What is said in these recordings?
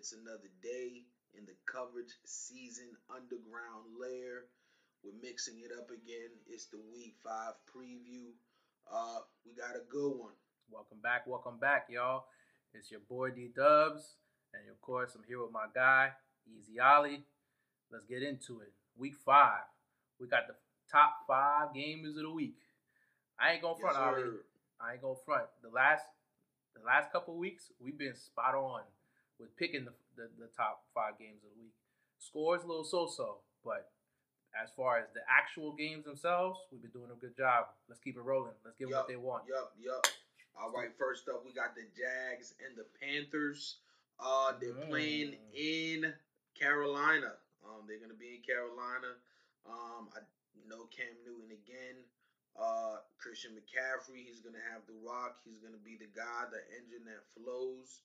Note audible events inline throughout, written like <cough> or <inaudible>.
It's another day in the coverage season underground layer. We're mixing it up again. It's the week five preview. Uh, we got a good one. Welcome back, welcome back, y'all. It's your boy D Dubs, and of course, I'm here with my guy Easy Ollie. Let's get into it. Week five, we got the top five games of the week. I ain't gonna front, Yes, Ollie. I ain't gonna front. The last, the last couple weeks, we've been spot on with picking the, the the top five games of the week. Scores a little so-so, but as far as the actual games themselves, we've been doing a good job. Let's keep it rolling. Let's give them what they want. Yup, yup. All right, first up, we got the Jags and the Panthers. Uh, they're Mm. playing in Carolina. Um, they're gonna be in Carolina. Um, I know Cam Newton again. Uh, Christian McCaffrey, he's gonna have the rock. He's gonna be the guy, the engine that flows.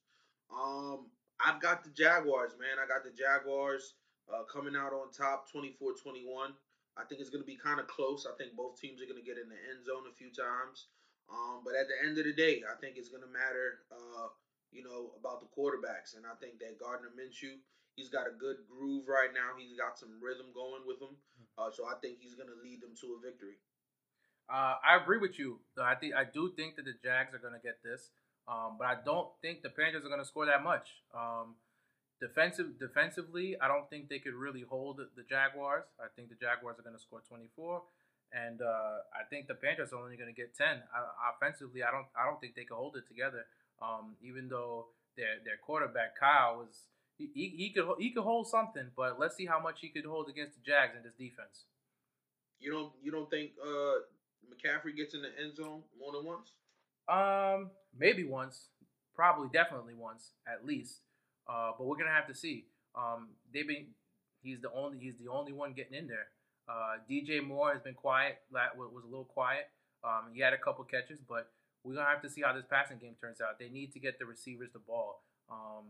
Um, I've got the Jaguars, man. I got the Jaguars uh, coming out on top, 24-21. I think it's gonna be kind of close. I think both teams are gonna get in the end zone a few times. Um, but at the end of the day, I think it's gonna matter, uh, you know, about the quarterbacks. And I think that Gardner Minshew, he's got a good groove right now. He's got some rhythm going with him. Uh, so I think he's gonna lead them to a victory. Uh, I agree with you. I think I do think that the Jags are going to get this, um, but I don't think the Panthers are going to score that much. Um, defensive, defensively, I don't think they could really hold the, Jaguars. I think the Jaguars are going to score 24, and uh, I think the Panthers are only going to get 10. I, offensively, I don't, I don't think they can hold it together. Um, even though their their quarterback Kyle was he, he, he could he could hold something, but let's see how much he could hold against the Jags in this defense. You don't you don't think uh, McCaffrey gets in the end zone more than once? Um, maybe once, probably definitely once at least. Uh, but we're gonna have to see. Um, they've been. He's the only. He's the only one getting in there. Uh, DJ Moore has been quiet. That was a little quiet. Um, he had a couple catches, but we're gonna have to see how this passing game turns out. They need to get the receivers the ball. Um,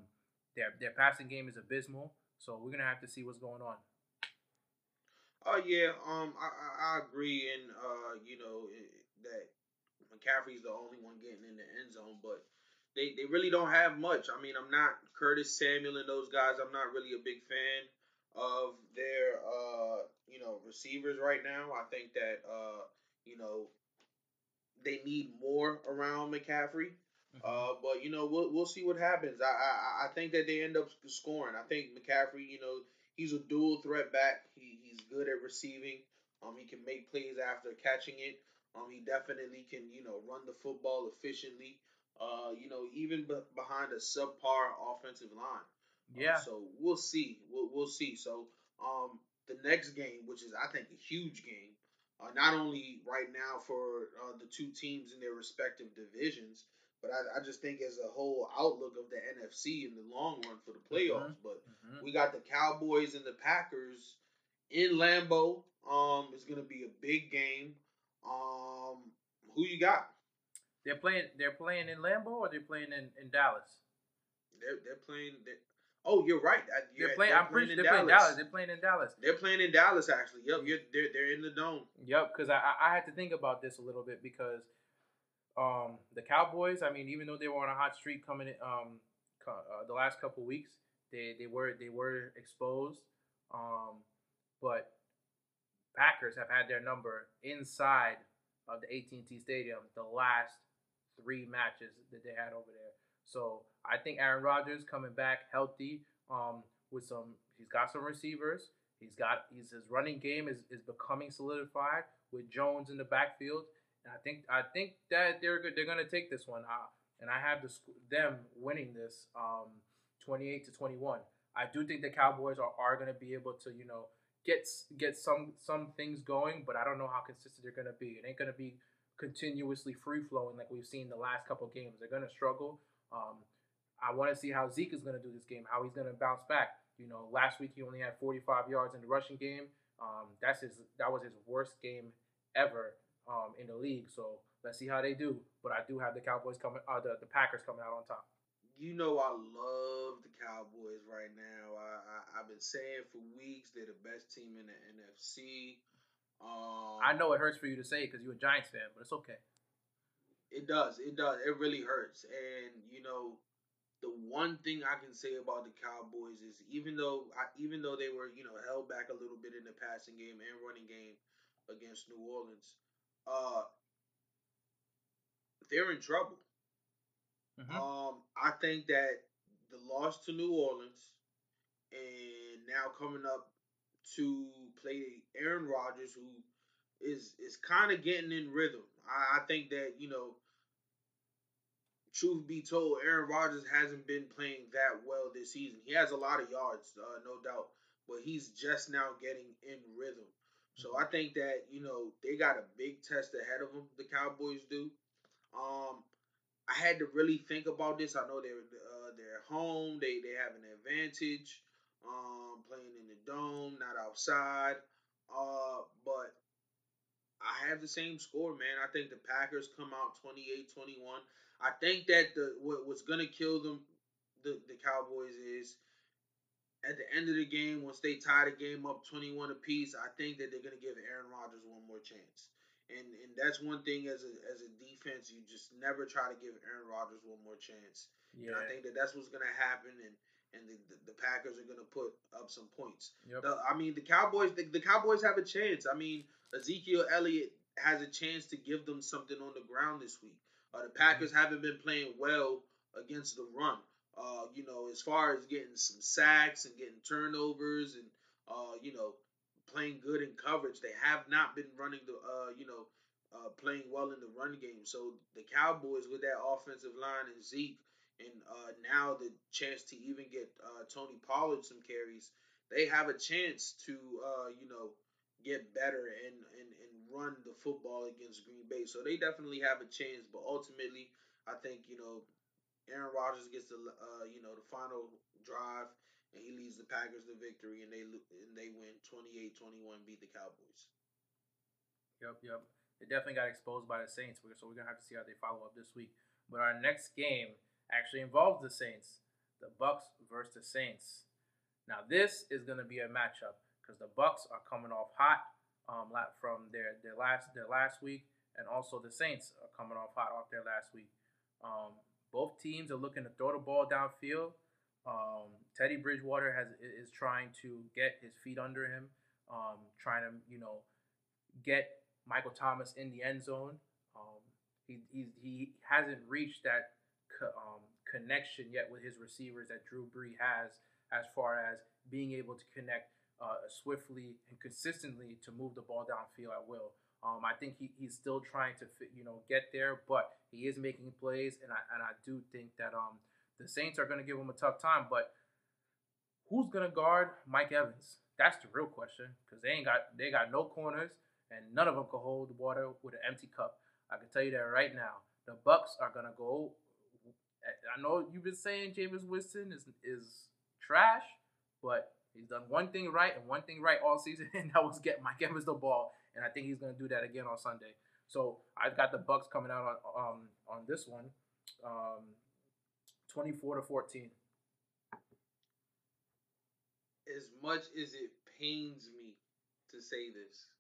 their their passing game is abysmal, so we're gonna have to see what's going on. Oh yeah, um, I, I, I agree, and uh, you know it, that McCaffrey's the only one getting in the end zone, but they they really don't have much. I mean, I'm not Curtis Samuel and those guys. I'm not really a big fan of their uh, you know receivers right now. I think that uh, you know they need more around McCaffrey. Uh, but you know we'll we'll see what happens. I, I I think that they end up scoring. I think McCaffrey, you know, he's a dual threat back. He he's good at receiving. Um, he can make plays after catching it. Um, he definitely can you know run the football efficiently. Uh, you know, even be- behind a subpar offensive line. Uh, yeah. so we'll see. We'll we'll see. So um, the next game, which is I think a huge game, uh, not only right now for uh, the two teams in their respective divisions, but I, I just think as a whole outlook of the NFC in the long run for the playoffs. But Mhm. we got the Cowboys and the Packers in Lambeau. Um, it's gonna be a big game. Um, who you got? They're playing. They're playing in Lambeau or they're playing in, in Dallas. They're they're playing. They're, oh, you're right. Uh, They're you're- playing. I'm pretty. in They're playing Dallas. They're playing in Dallas. They're playing in Dallas actually. Yep, you're, they're they're in the dome. Yep, because I, I I had to think about this a little bit because um the Cowboys, I mean, even though they were on a hot streak coming in, um uh, the last couple weeks, they they were they were exposed. Um, but Packers have had their number inside of the AT&T Stadium the last three matches that they had over there. So I think Aaron Rodgers coming back healthy, um, with some he's got some receivers. He's got he's his running game is, is becoming solidified with Jones in the backfield. And I think I think that they're good. They're gonna take this one. Uh, and I have the, them winning this um, 28 to 21. I do think the Cowboys are, are gonna be able to you know get get some some things going, but I don't know how consistent they're gonna be. It ain't gonna be continuously free flowing like we've seen the last couple games. They're gonna struggle. Um, I want to see how Zeke is going to do this game, how he's going to bounce back. You know, last week he only had 45 yards in the rushing game. Um, that's his that was his worst game ever um, in the league. So let's see how they do. But I do have the Cowboys coming, uh, the the Packers coming out on top. You know I love the Cowboys right now. I, I I've been saying for weeks they're the best team in the NFC. Um, I know it hurts for you to say because you're a Giants fan, but it's okay. It does. It does. It really hurts. And you know, the one thing I can say about the Cowboys is even though I, even though they were you know held back a little bit in the passing game and running game against New Orleans, uh, they're in trouble. Mm-hmm. Um, I think that the loss to New Orleans and now coming up to play Aaron Rodgers, who is is kind of getting in rhythm. I, I think that you know truth be told, Aaron Rodgers hasn't been playing that well this season. He has a lot of yards, uh, no doubt, but he's just now getting in rhythm. So I think that you know they got a big test ahead of them. The Cowboys do. Um, I had to really think about this. I know they're uh, they're home. They they have an advantage. Um, playing in the dome, not outside. Uh, but I have the same score, man. I think the Packers come out 28-21. I think that the what, what's gonna kill them, the the Cowboys is at the end of the game once they tie the game up 21 apiece. I think that they're gonna give Aaron Rodgers one more chance. And and that's one thing as a as a defense, you just never try to give Aaron Rodgers one more chance. Yeah. And I think that that's what's gonna happen, and and the, the, the Packers are gonna put up some points. Yep. The, I mean, the Cowboys the, the Cowboys have a chance. I mean, Ezekiel Elliott has a chance to give them something on the ground this week. Uh, the Packers haven't been playing well against the run. Uh, you know, as far as getting some sacks and getting turnovers and uh, you know, playing good in coverage, they have not been running the uh, you know, uh, playing well in the run game. So the Cowboys with that offensive line and Zeke and uh, now the chance to even get uh, Tony Pollard some carries, they have a chance to uh, you know get better and, and and run the football against Green Bay. So they definitely have a chance. But ultimately, I think you know Aaron Rodgers gets the uh, you know the final drive and he leads the Packers to victory and they and they win 28-21 beat the Cowboys. Yep, yep. They definitely got exposed by the Saints, so we're gonna have to see how they follow up this week. But our next game actually involves the Saints, the Bucks versus the Saints. Now this is gonna be a matchup because the Bucks are coming off hot um, from their their last their last week, and also the Saints are coming off hot off their last week. Um, both teams are looking to throw the ball downfield. Um, Teddy Bridgewater has is trying to get his feet under him, um, trying to you know get Michael Thomas in the end zone. Um, he he he hasn't reached that co- um, connection yet with his receivers that Drew Brees has, as far as being able to connect uh, swiftly and consistently to move the ball downfield at will. Um, I think he, he's still trying to fit, you know get there, but he is making plays, and I and I do think that um the Saints are going to give him a tough time. But who's going to guard Mike Evans? That's the real question because they ain't got they got no corners, and none of them can hold the water with an empty cup. I can tell you that right now. The Bucks are gonna go. I know you've been saying Jameis Winston is is trash, but He's done one thing right and one thing right all season, <laughs> and that was get Mike Evans the ball. And I think he's going to do that again on Sunday. So I've got the Bucks coming out on um, on this one, um, twenty four to fourteen. As much as it pains me to say this,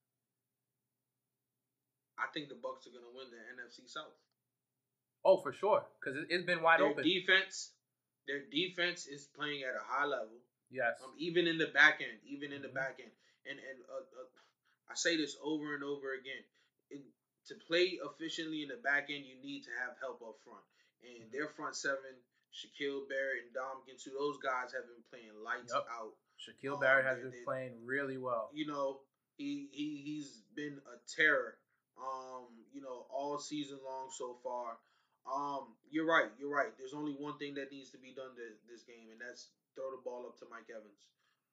I think the Bucks are going to win the NFC South. Oh, for sure, because it's been wide their open. Defense, their defense is playing at a high level. Yes. Um, even in the back end, even in mm-hmm. the back end, and and uh, uh, I say this over and over again. In, to play efficiently in the back end, you need to have help up front, and mm-hmm. their front seven, Shaquil Barrett and Dom Ginsu, those guys have been playing lights yep. out. Shaquil um, Barrett has been playing really well. You know, he he he's been a terror. Um, you know, all season long so far. Um, you're right. You're right. There's only one thing that needs to be done to this game, and that's throw the ball up to Mike Evans.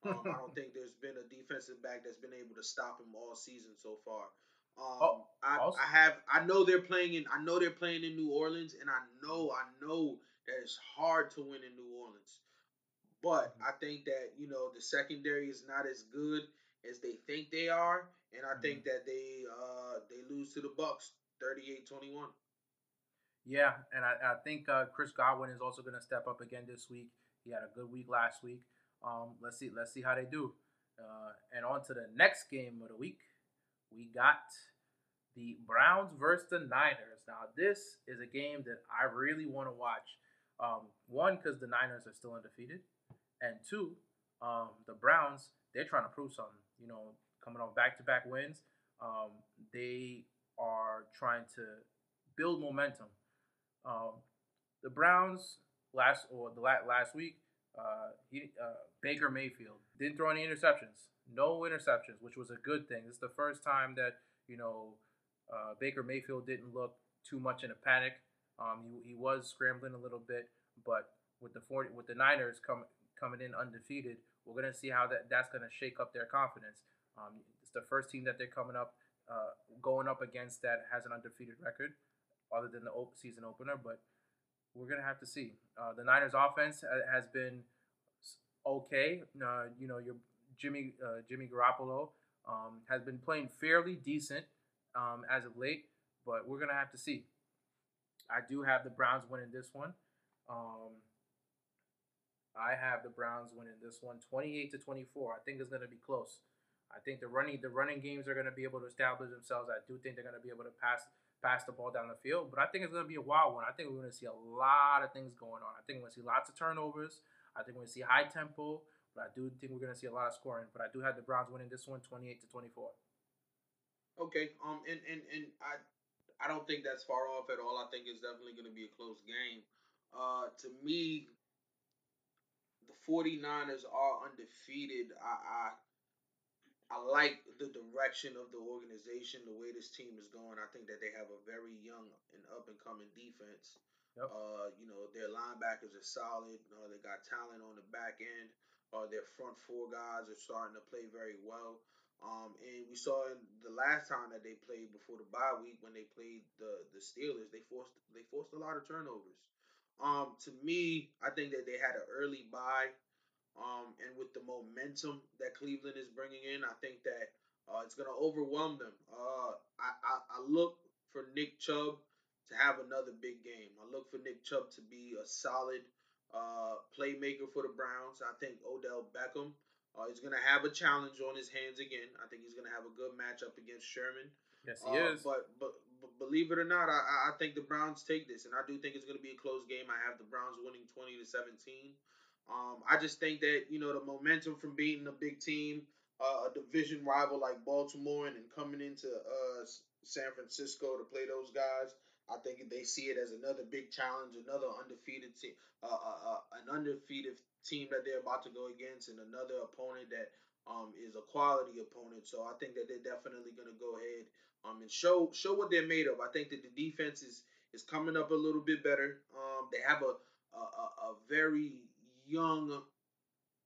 Um, I don't <laughs> think there's been a defensive back that's been able to stop him all season so far. Um, oh, I, I, have I know they're playing in I know they're playing in New Orleans and I know I know that it's hard to win in New Orleans. But mm-hmm. I think that, you know, the secondary is not as good as they think they are. And I mm-hmm. think that they uh they lose to the Bucks 38-21. Yeah, and I, I think uh, Chris Godwin is also going to step up again this week. He had a good week last week. Um, let's see, let's see how they do. Uh, and on to the next game of the week, we got the Browns versus the Niners. Now, this is a game that I really want to watch. Um, one, because the Niners are still undefeated, and two, um, the Browns they're trying to prove something. You know, coming off back-to-back wins, um, they are trying to build momentum. Um, the Browns last or the last week, uh, he uh, Baker Mayfield didn't throw any interceptions, no interceptions, which was a good thing. This is the first time that you know uh, Baker Mayfield didn't look too much in a panic. Um, he, he was scrambling a little bit, but with the 40, with the Niners coming coming in undefeated, we're gonna see how that that's gonna shake up their confidence. Um, it's the first team that they're coming up, uh, going up against that has an undefeated record, other than the season opener. But we're gonna have to see. Uh, the Niners' offense has been okay. Uh, you know, your Jimmy uh, Jimmy Garoppolo um, has been playing fairly decent um, as of late, but we're gonna have to see. I do have the Browns winning this one. Um, I have the Browns winning this one, 28 to 24. I think it's going to be close. I think the running the running games are going to be able to establish themselves. I do think they're going to be able to pass pass the ball down the field, but I think it's going to be a wild one. I think we're going to see a lot of things going on. I think we're going to see lots of turnovers. I think we're going to see high tempo, but I do think we're going to see a lot of scoring. But I do have the Browns winning this one, 28 to 24. Okay. Um. And and and I I don't think that's far off at all. I think it's definitely going to be a close game. Uh, to me, the 49ers are undefeated. I, I I like the direction of the organization, the way this team is going. I think that they have a very young and up and coming defense. Yep. Uh, you know, their linebackers are solid. Uh, they got talent on the back end. Uh, their front four guys are starting to play very well. Um, and we saw the last time that they played before the bye week when they played the the Steelers, they forced they forced a lot of turnovers. Um, to me, I think that they had an early bye. Um, and with the momentum that Cleveland is bringing in, I think that uh, it's going to overwhelm them. Uh, I, I, I look for Nick Chubb to have another big game. I look for Nick Chubb to be a solid uh, playmaker for the Browns. I think Odell Beckham uh, is going to have a challenge on his hands again. I think he's going to have a good matchup against Sherman. Yes, he uh, is. But, but but believe it or not, I, I think the Browns take this, and I do think it's going to be a close game. I have the Browns winning twenty to seventeen. Um, I just think that you know the momentum from beating a big team, uh, a division rival like Baltimore, and then coming into uh, San Francisco to play those guys. I think they see it as another big challenge, another undefeated team, uh, uh, uh, an undefeated team that they're about to go against, and another opponent that um, is a quality opponent. So I think that they're definitely going to go ahead um, and show show what they're made of. I think that the defense is is coming up a little bit better. Um, they have a a, a very young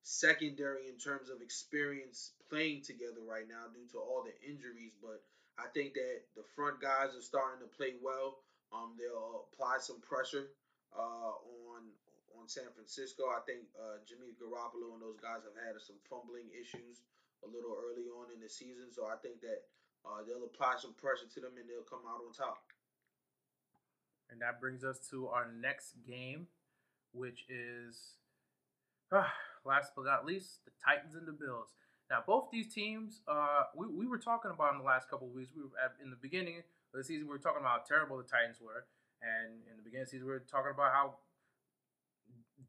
secondary in terms of experience playing together right now due to all the injuries. But I think that the front guys are starting to play well. Um, they'll apply some pressure uh, on San Francisco. I think uh, Jimmy Garoppolo and those guys have had some fumbling issues a little early on in the season. So I think that uh, they'll apply some pressure to them and they'll come out on top. And that brings us to our next game, which is uh, last but not least, the Titans and the Bills. Now, both these teams, uh, we, we were talking about in the last couple of weeks. We were at, in the beginning of the season, we were talking about how terrible the Titans were, and in the beginning of the season, we were talking about how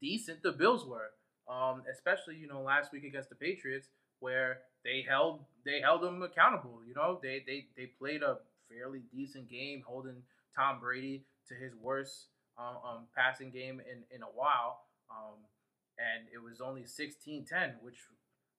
decent the Bills were. Um, especially you know last week against the Patriots, where they held they held them accountable. You know they they they played a fairly decent game, holding Tom Brady to his worst uh, um, passing game in in a while. Um, and it was only 16-10, which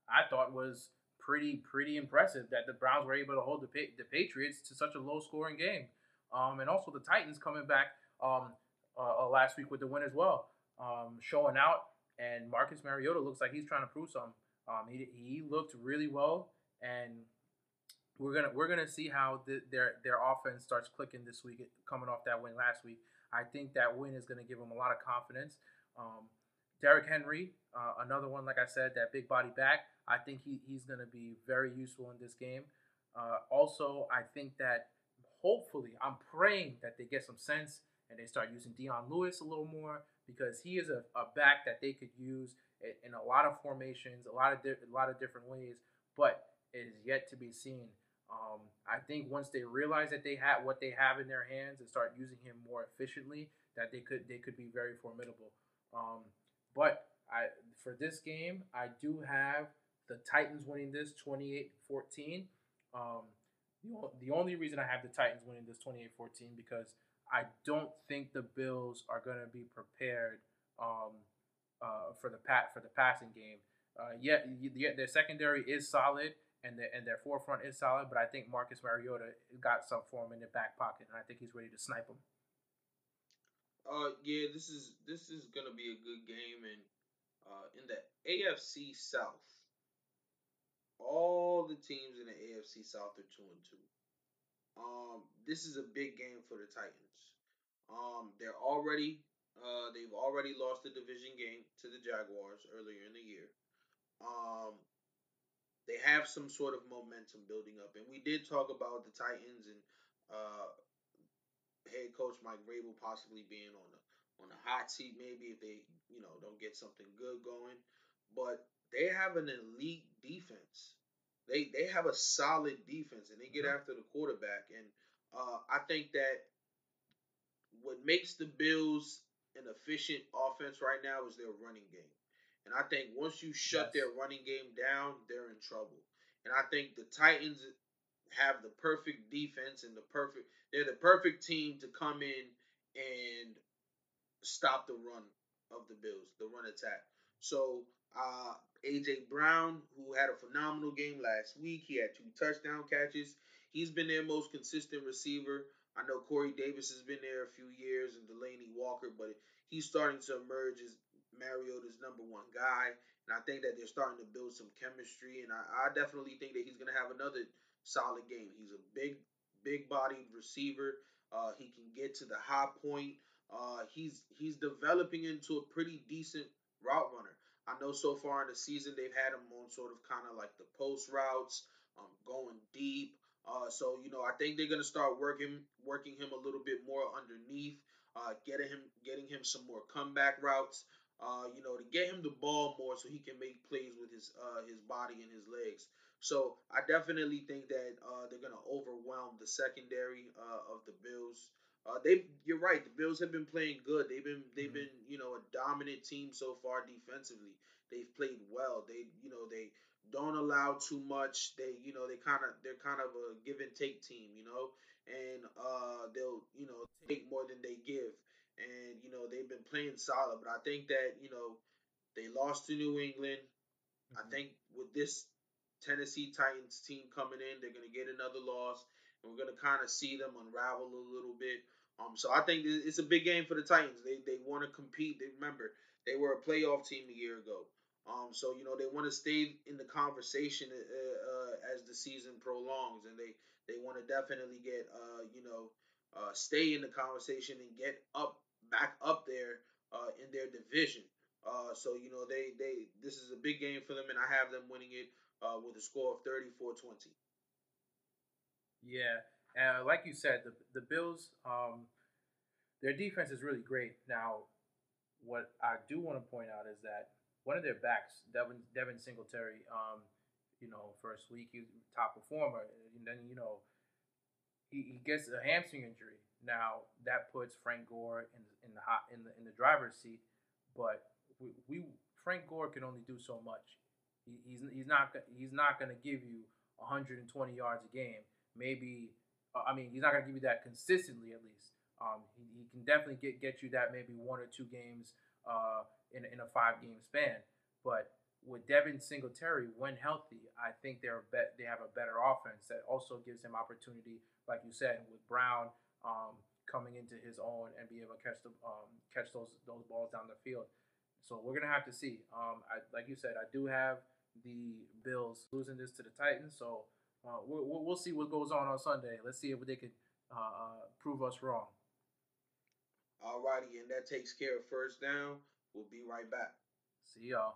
I thought was pretty pretty impressive that the Browns were able to hold the the Patriots to such a low scoring game. Um, and also the Titans coming back um, uh, uh, last week with the win as well, um, showing out. And Marcus Mariota looks like he's trying to prove something. Um, he, he looked really well, and we're gonna we're gonna see how the, their their offense starts clicking this week, coming off that win last week. I think that win is gonna give them a lot of confidence. Um, Derrick Henry, uh, another one, like I said, that big body back. I think he, he's to be very useful in this game. Uh, also, I think that hopefully, I'm praying that they get some sense and they start using Dion Lewis a little more because he is a, a back that they could use in, in a lot of formations, a lot of di- a lot of different ways. But it is yet to be seen Um, I think once they realize that they have what they have in their hands and start using him more efficiently, that they could they could be very formidable. Um, but I for this game, I do have the Titans winning this 28-14. Um, the, the only reason I have the Titans winning this 28-14 because I don't think the Bills are going to be prepared um, uh, for the pat for the passing game. Uh, yet, yet their secondary is solid and the, and their forefront is solid, but I think Marcus Mariota got some form in the back pocket, and I think he's ready to snipe them. Uh, yeah, this is this is gonna be a good game, and uh, in the AFC South, all the teams in the AFC South are two and two. Um, this is a big game for the Titans. Um, they're already uh, they've already lost the division game to the Jaguars earlier in the year. Um, they have some sort of momentum building up, and we did talk about the Titans and uh, head coach Mike Vrabel possibly being on the on the hot seat, maybe if they you know don't get something good going, but they have an elite defense. They they have a solid defense, and they get mm-hmm. after the quarterback, and uh, I think that what makes the Bills an efficient offense right now is their running game. And I think once you shut yes. their running game down, they're in trouble. And I think the Titans have the perfect defense and the perfect they're the perfect team to come in and stop the run of the Bills, the run attack. So uh, AJ Brown, who had a phenomenal game last week, he had two touchdown catches. He's been their most consistent receiver. I know Corey Davis has been there a few years and Delanie Walker, but he's starting to emerge as Mariota's number one guy. And I think that they're starting to build some chemistry. And I, I definitely think that he's going to have another solid game. He's a big, big bodied receiver. Uh, he can get to the high point. Uh, he's he's developing into a pretty decent route runner. I know so far in the season they've had him on sort of kind of like the post routes, um, going deep. Uh, so you know I think they're gonna start working working him a little bit more underneath, uh, getting him getting him some more comeback routes uh, you know, to get him the ball more so he can make plays with his uh, his body and his legs. So I definitely think that uh, they're gonna overwhelm the secondary uh, of the Bills. Uh, they, you're right. The Bills have been playing good. They've been they've mm-hmm. been you know a dominant team so far defensively. They've played well. They you know they don't allow too much. They you know they kind of they're kind of a give and take team. You know, and uh, they'll you know take more than they give and you know they've been playing solid. But I think that you know they lost to New England. Mm-hmm. I think with this Tennessee Titans team coming in, they're gonna get another loss, and we're gonna kind of see them unravel a little bit. Um, so I think it's a big game for the Titans. They they want to compete. They remember they were a playoff team a year ago. Um, so you know they want to stay in the conversation uh, uh, as the season prolongs, and they they want to definitely get uh, you know uh, stay in the conversation and get up back up there uh, in their division. Uh, so you know they they this is a big game for them, and I have them winning it with a score of 34-20. Yeah, uh, like you said, the the Bills, um, their defense is really great. Now, what I do want to point out is that one of their backs, Devin Devin Singletary, um, you know, first week he's top performer, and then you know he, he gets a hamstring injury. Now that puts Frank Gore in in the hot in the in the driver's seat, but we, we Frank Gore can only do so much. He, he's he's not he's not going to give you 120 yards a game. Maybe uh, I mean he's not going to give you that consistently at least. Um, he, he can definitely get get you that maybe one or two games uh, in in a five game span. But with Devin Singletary, when healthy, I think they're bet they have a better offense that also gives him opportunity, like you said, with Brown um, coming into his own and be able to catch the um, catch those those balls down the field. So we're gonna have to see. Um, I, like you said, I do have the Bills losing this to the Titans. So uh, we'll, we'll see what goes on on Sunday. Let's see if they can uh, uh, prove us wrong. Alrighty, and that takes care of first down. We'll be right back. See y'all.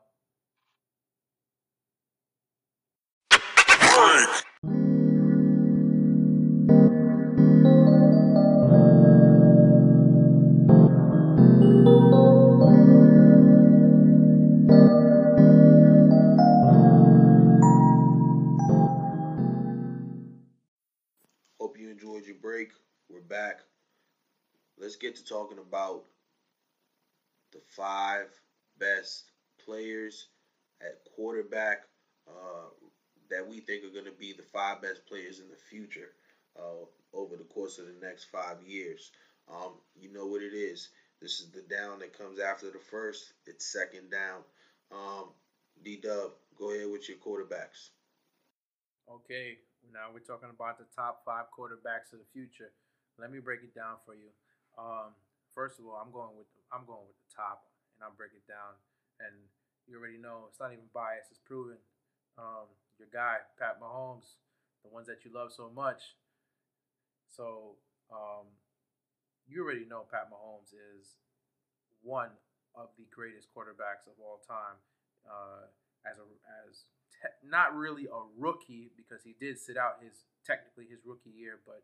Let's get to talking about the five best players at quarterback uh, that we think are going to be the five best players in the future uh, over the course of the next five years. Um, you know what it is. This is the down that comes after the first. It's second down. Um, D Dub, go ahead with your quarterbacks. Okay, now we're talking about the top five quarterbacks of the future. Let me break it down for you. Um, first of all, I'm going with the, I'm going with the top, and I'll break it down. And you already know it's not even biased; it's proven. Um, your guy, Pat Mahomes, the ones that you love so much. So um, you already know Pat Mahomes is one of the greatest quarterbacks of all time. Uh, as a as te- not really a rookie because he did sit out his technically his rookie year, but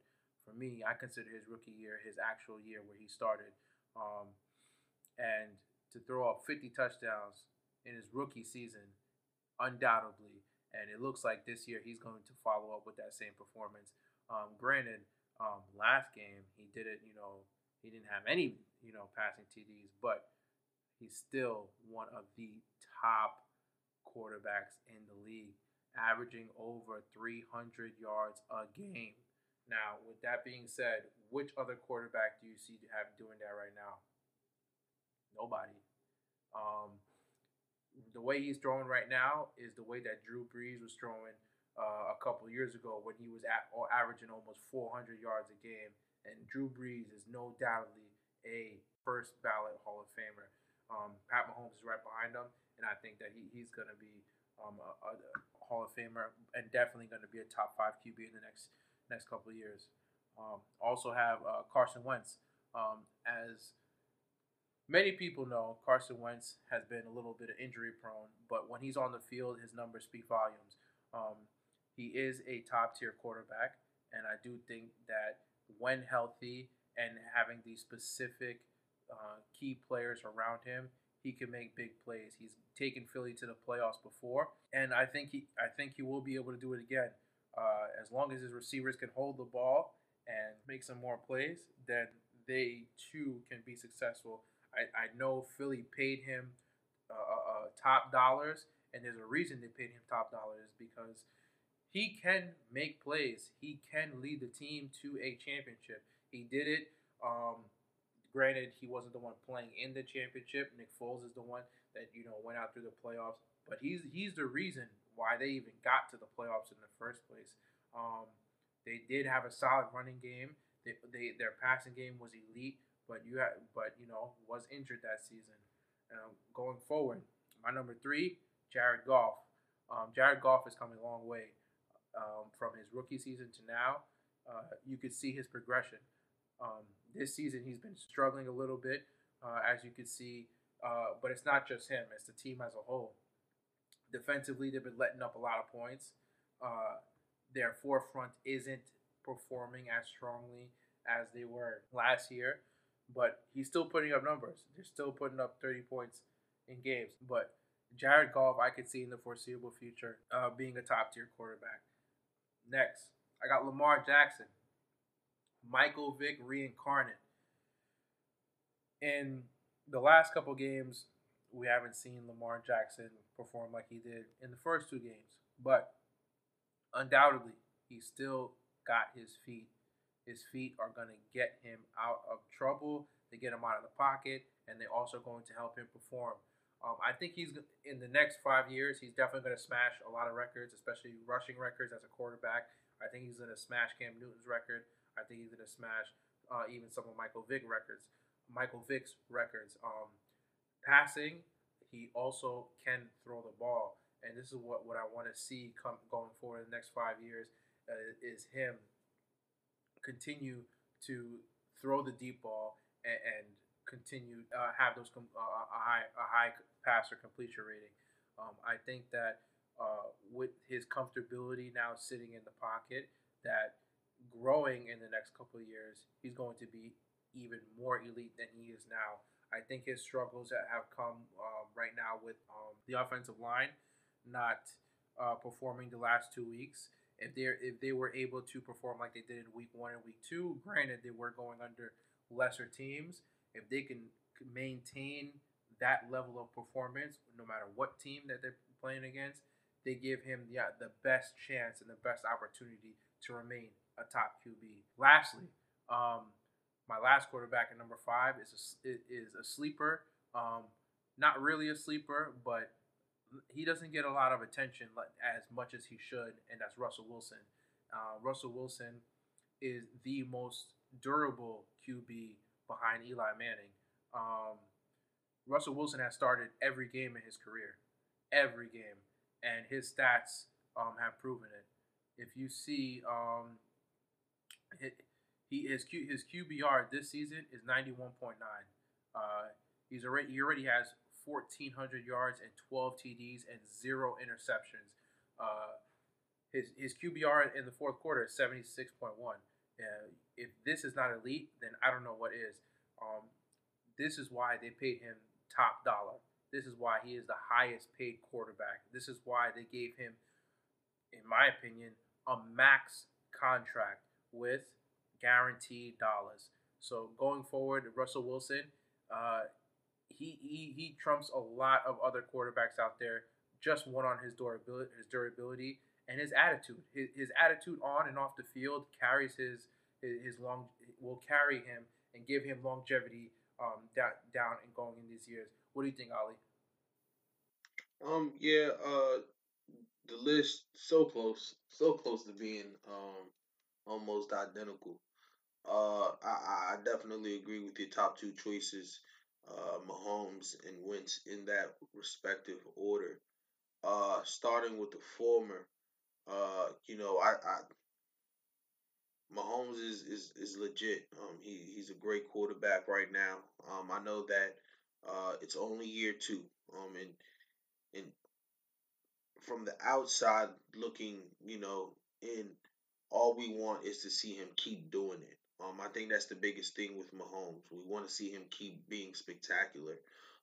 for me, I consider his rookie year his actual year where he started. Um, and to throw up 50 touchdowns in his rookie season, undoubtedly, and it looks like this year he's going to follow up with that same performance. Um, granted, um, last game he did it, you know, he didn't have any, you know, passing TDs, but he's still one of the top quarterbacks in the league, averaging over 300 yards a game. Now, with that being said, which other quarterback do you see to have doing that right now? Nobody. Um, the way he's throwing right now is the way that Drew Brees was throwing uh, a couple years ago when he was at or averaging almost 400 yards a game. And Drew Brees is no doubtly a first ballot Hall of Famer. Um, Pat Mahomes is right behind him, and I think that he, he's going to be um, a, a, Hall of Famer and definitely going to be a top five QB in the next next couple of years. Um, also have uh, Carson Wentz. Um, as many people know, Carson Wentz has been a little bit injury prone, but when he's on the field, his numbers speak volumes. Um, he is a top tier quarterback, and I do think that when healthy and having these specific uh, key players around him, he can make big plays. He's taken Philly to the playoffs before, and I think he I think he will be able to do it again. Uh, as long as his receivers can hold the ball and make some more plays, then they too can be successful. I, I know Philly paid him uh, uh, uh top dollars, and there's a reason they paid him top dollars because he can make plays. He can lead the team to a championship. He did it. Um, Granted, he wasn't the one playing in the championship. Nick Foles is the one that you know went out through the playoffs, but he's he's the reason why they even got to the playoffs in the first place. Um, they did have a solid running game. They, they their passing game was elite, but you had, but you know was injured that season. Um, going forward, my number three, Jared Goff. Um, Jared Goff is coming a long way um, from his rookie season to now. Uh, you could see his progression. Um, this season, he's been struggling a little bit, uh, as you can see. Uh, but it's not just him; it's the team as a whole. Defensively, they've been letting up a lot of points. Uh, their forefront isn't performing as strongly as they were last year, but he's still putting up numbers. They're still putting up 30 points in games. But Jared Goff, I could see in the foreseeable future uh, being a top tier quarterback. Next, I got Lamar Jackson. Michael Vick reincarnate. In the last couple games, we haven't seen Lamar Jackson perform like he did in the first two games, but undoubtedly, he still got his feet. His feet are going to get him out of trouble. They get him out of the pocket, and they're also going to help him perform. Um, I think he's in the next five years. He's definitely going to smash a lot of records, especially rushing records as a quarterback. I think he's going to smash Cam Newton's record. I think he's gonna smash uh, even some of Michael Vick records. Michael Vick's records. Um, passing, he also can throw the ball, and this is what, what I want to see come going forward in the next five years uh, is him continue to throw the deep ball and, and continue uh, have those com- uh, a high a high passer completion rating. Um, I think that uh, with his comfortability now sitting in the pocket, that growing in the next couple of years, he's going to be even more elite than he is now. I think his struggles that have come um, right now with um, the offensive line not uh, performing the last two weeks if they if they were able to perform like they did in week one and week two, granted they were going under lesser teams. If they can maintain that level of performance, no matter what team that they're playing against, they give him the the best chance and the best opportunity to remain a top QB. Lastly, um, my last quarterback at number five is a, is a sleeper. Um, not really a sleeper, but he doesn't get a lot of attention as much as he should, and that's Russell Wilson. Uh, Russell Wilson is the most durable QB behind Eli Manning. Um, Russell Wilson has started every game in his career, every game, and his stats um, have proven it. If you see, um, he his Q, his QBR this season is ninety one point nine. Uh, he's already he already has 1,400 yards and 12 TDs and zero interceptions. Uh, his his QBR in the fourth quarter is 76.1. Uh, if this is not elite, then I don't know what is. Um, this is why they paid him top dollar. This is why he is the highest paid quarterback. This is why they gave him, in my opinion, a max contract with guaranteed dollars. So going forward, Russell Wilson, uh, he, he he trumps a lot of other quarterbacks out there. Just one on his durability, his durability, and his attitude. His, his attitude on and off the field carries his, his long will carry him and give him longevity um down down and going in these years. What do you think, Ali? Um, yeah, uh, the list so close, so close to being um almost identical. Uh, I, I definitely agree with your top two choices uh, Mahomes and Wentz in that respective order. Uh, starting with the former, uh, you know, I, I Mahomes is, is, is legit. Um, he, he's a great quarterback right now. Um, I know that uh, it's only year two. Um, and and from the outside looking, you know, in all we want is to see him keep doing it. Um, I think that's the biggest thing with Mahomes. We want to see him keep being spectacular.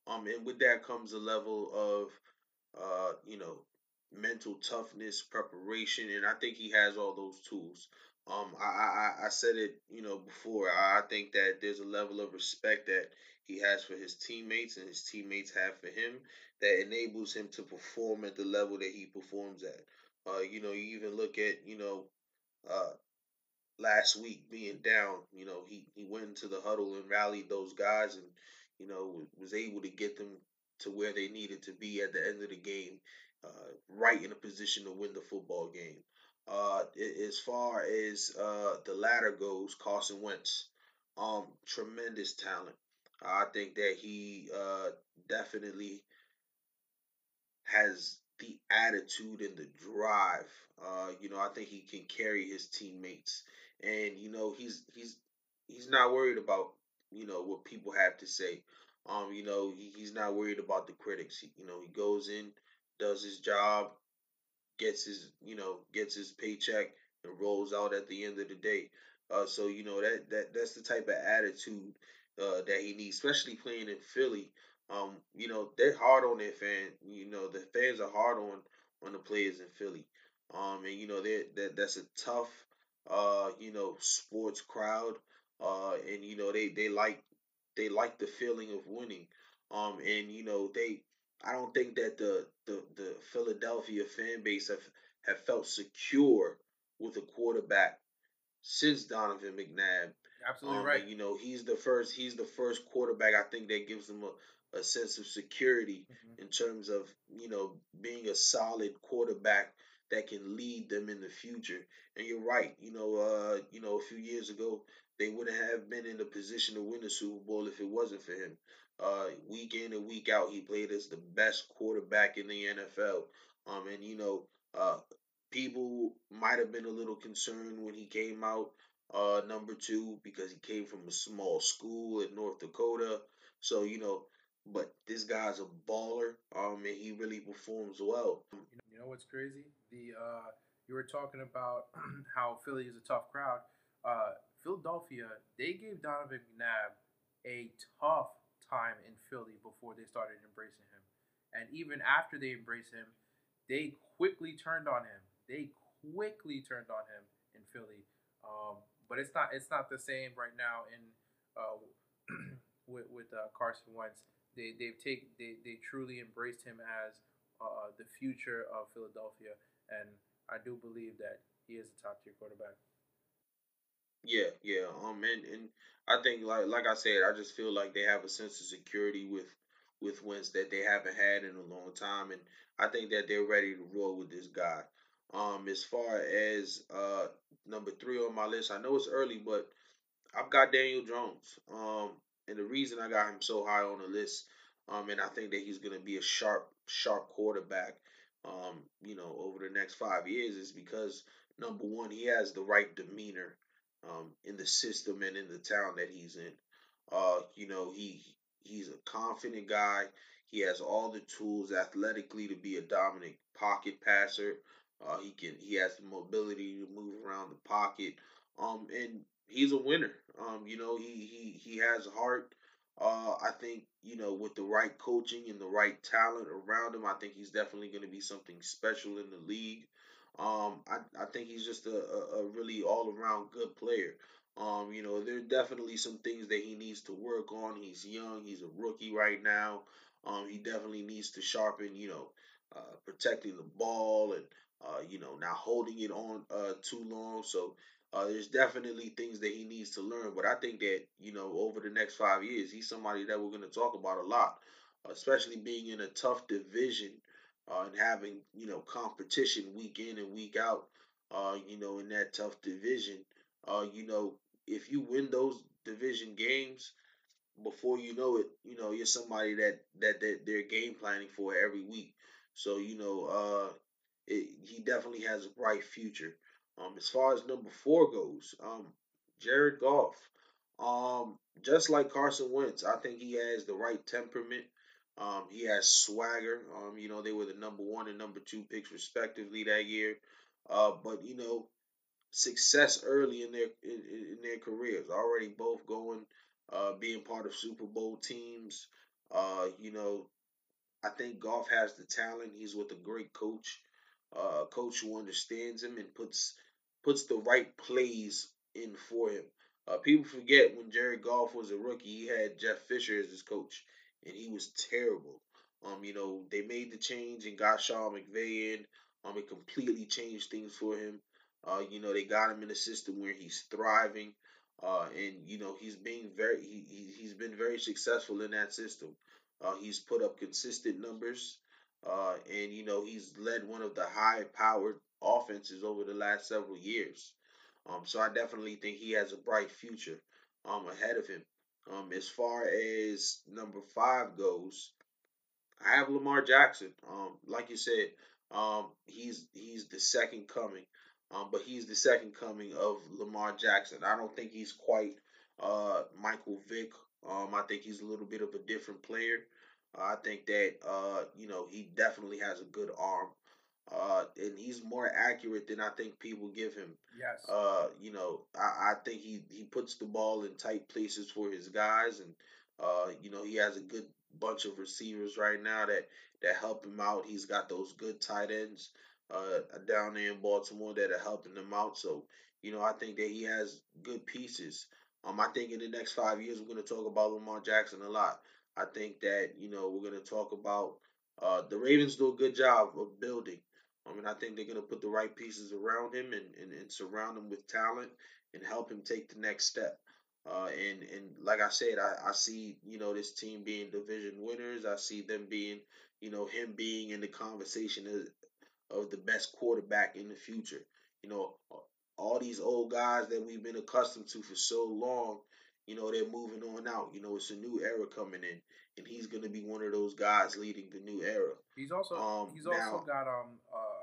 Um, and with that comes a level of, uh, you know, mental toughness, preparation, and I think he has all those tools. Um, I, I, I said it, you know, before. I think that there's a level of respect that he has for his teammates and his teammates have for him that enables him to perform at the level that he performs at. Uh, you know, you even look at, you know, uh, last week being down, you know, he, he went into the huddle and rallied those guys and, you know, was able to get them to where they needed to be at the end of the game, uh, right in a position to win the football game. Uh, as far as uh, the latter goes, Carson Wentz, um, tremendous talent. I think that he uh, definitely has the attitude and the drive. Uh, you know, I think he can carry his teammates and you know he's he's he's not worried about you know what people have to say. Um, you know he, he's not worried about the critics. He, you know he goes in, does his job, gets his you know gets his paycheck, and rolls out at the end of the day. Uh, so you know that that that's the type of attitude uh, that he needs, especially playing in Philly. Um, you know they're hard on their fans. You know the fans are hard on on the players in Philly. Um, and you know that that's a tough uh, you know, sports crowd. Uh, and you know, they they like they like the feeling of winning. Um, and you know, they I don't think that the the the Philadelphia fan base have have felt secure with a quarterback since Donovan McNabb. Absolutely um, right. You know, he's the first he's the first quarterback I think that gives them a, a sense of security mm-hmm. in terms of, you know, being a solid quarterback that can lead them in the future. And you're right. You know, uh, you know, a few years ago, they wouldn't have been in the position to win the Super Bowl if it wasn't for him. Uh, week in and week out, he played as the best quarterback in the NFL. Um, and you know, uh, people might have been a little concerned when he came out uh, number two because he came from a small school in North Dakota. So you know, but this guy's a baller, um, and he really performs well. You know what's crazy? The uh, you were talking about <clears throat> how Philly is a tough crowd. Uh, Philadelphia, they gave Donovan McNabb a tough time in Philly before they started embracing him, and even after they embraced him, they quickly turned on him. They quickly turned on him in Philly. Um, but it's not it's not the same right now in uh, <clears throat> with with uh, Carson Wentz. They they've take they, they truly embraced him as uh, the future of Philadelphia, and I do believe that he is a top tier quarterback. Yeah, yeah. Um, and, and I think like like I said, I just feel like they have a sense of security with with Wentz that they haven't had in a long time, and I think that they're ready to roll with this guy. Um, as far as uh number three on my list, I know it's early, but I've got Daniel Jones. Um, and the reason I got him so high on the list, um, and I think that he's to be a sharp, sharp quarterback, um, you know, over the next five years is because number one, he has the right demeanor, um, in the system and in the town that he's in. Uh, you know, he he's a confident guy. He has all the tools athletically to be a dominant pocket passer. Uh, he can he has the mobility to move around the pocket. Um, and he's a winner. Um, you know, he he he has heart. Uh, I think you know with the right coaching and the right talent around him, I think he's definitely going to be something special in the league. Um, I, I think he's just a, a, really all around good player. Um, you know, there are definitely some things that he needs to work on. He's young, he's a rookie right now. Um, he definitely needs to sharpen, you know, uh, protecting the ball and uh, you know, not holding it on uh, too long. So uh, there's definitely things that he needs to learn, but I think that you know over the next five years, he's somebody that we're going to talk about a lot, especially being in a tough division uh, and having you know competition week in and week out. Uh, you know, in that tough division, uh, you know, if you win those division games, before you know it, you know, you're somebody that that, that they're game planning for every week. So you know, uh, it, he definitely has a bright future. Um, as far as number four goes, um, Jared Goff. Um, just like Carson Wentz, I think he has the right temperament. Um, he has swagger. Um, you know, they were the number one and number two picks respectively that year. Uh, but you know, success early in their in, in their careers, already both going, uh, being part of Super Bowl teams. Uh, you know, I think Goff has the talent. He's with a great coach, uh, a coach who understands him and puts puts the right plays in for him. Uh, people forget when Jared Goff was a rookie, he had Jeff Fisher as his coach, and he was terrible. Um, you know, they made the change and got Sean McVay in. Um, it completely changed things for him. Uh, you know, they got him in a system where he's thriving. Uh, and you know he's being very he, he he's been very successful in that system. Uh, he's put up consistent numbers, uh, and you know he's led one of the high-powered offenses over the last several years. Um, so I definitely think he has a bright future um, ahead of him. Um, as far as number five goes, I have Lamar Jackson. Um, like you said, um, he's he's the second coming, um, but he's the second coming of Lamar Jackson. I don't think he's quite uh, Michael Vick. Um, I think he's a little bit of a different player. I think that uh, you know he definitely has a good arm. Uh, and he's more accurate than I think people give him. Yes. Uh, you know, I, I think he he puts the ball in tight places for his guys, and uh, you know, he has a good bunch of receivers right now that that help him out. He's got those good tight ends uh down there in Baltimore that are helping him out. So, you know, I think that he has good pieces. Um, I think in the next five years we're going to talk about Lamar Jackson a lot. I think that you know we're going to talk about uh, the Ravens do a good job of building. I mean, I think they're going to put the right pieces around him and, and, and surround him with talent and help him take the next step. Uh, and and like I said, I, I see you know this team being division winners. I see them being you know him being in the conversation of, of the best quarterback in the future. You know all these old guys that we've been accustomed to for so long. You know they're moving on out. You know it's a new era coming in, and he's going to be one of those guys leading the new era. He's also um, he's also got um uh,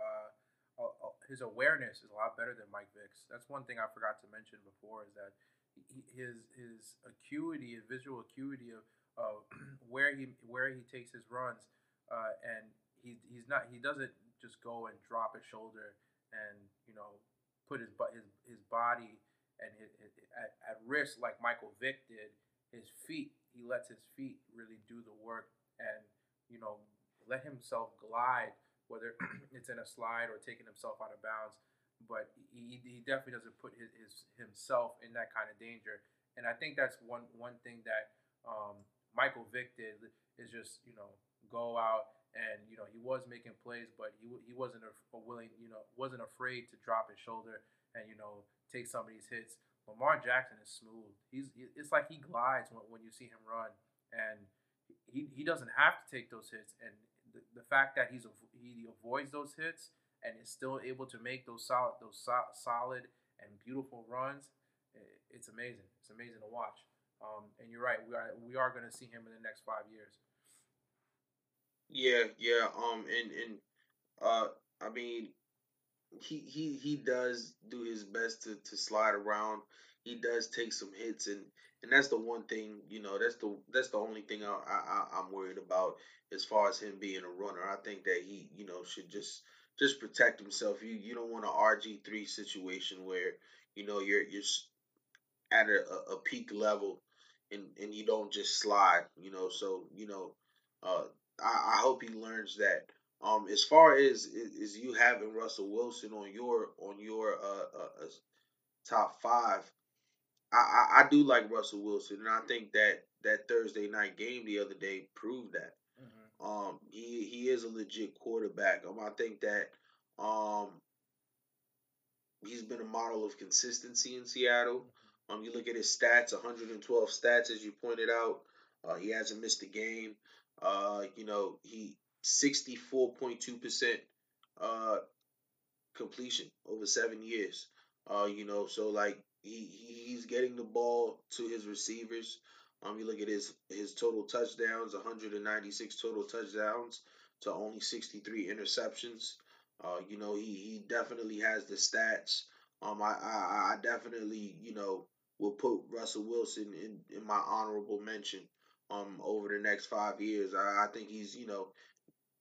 his awareness is a lot better than Mike Vick's. That's one thing I forgot to mention before is that he, his his acuity, his visual acuity of, of <clears throat> where he where he takes his runs, uh, and he he's not he doesn't just go and drop his shoulder and you know put his his his body and his, his, at, at risk like Michael Vick did. His feet, he lets his feet really do the work and you know let himself glide, whether <clears throat> it's in a slide or taking himself out of bounds but he, he definitely doesn't put his, his himself in that kind of danger. And I think that's one one thing that um, Michael Vick did is just you know go out and you know he was making plays, but he he wasn't a, a willing you know wasn't afraid to drop his shoulder and you know take some of these hits. Lamar Jackson is smooth. He's it's like he glides when, when you see him run, and he, he doesn't have to take those hits. And the, the fact that he's he avoids those hits and is still able to make those solid those so- solid and beautiful runs, it's amazing. It's amazing to watch. Um, and you're right, we are we are going to see him in the next five years. Yeah, yeah. Um, and and uh, I mean, he he he does do his best to to slide around. He does take some hits, and and that's the one thing you know. That's the that's the only thing I, I I'm worried about as far as him being a runner. I think that he you know should just just protect himself. You you don't want an RG three situation where you know you're you're at a, a peak level and and you don't just slide. You know, so you know, uh, I, I hope he learns that. Um, as far as is you having Russell Wilson on your on your uh, uh, top five, I, I, do like Russell Wilson, and I think that that Thursday night game the other day proved that. Mm-hmm. Um, he he is a legit quarterback. Um, I think that um, he's been a model of consistency in Seattle. Um, you look at his stats, 112 stats, as you pointed out. Uh, he hasn't missed a game. Uh, you know, he 64.2% uh, completion over seven years. Uh, you know, so like he he's getting the ball to his receivers. Um, you look at his his total touchdowns, 196 total touchdowns to only 63 interceptions. Uh, you know, he he definitely has the stats. Um, I I, I definitely you know will put Russell Wilson in in my honorable mention. Um, over the next five years, I, I think he's you know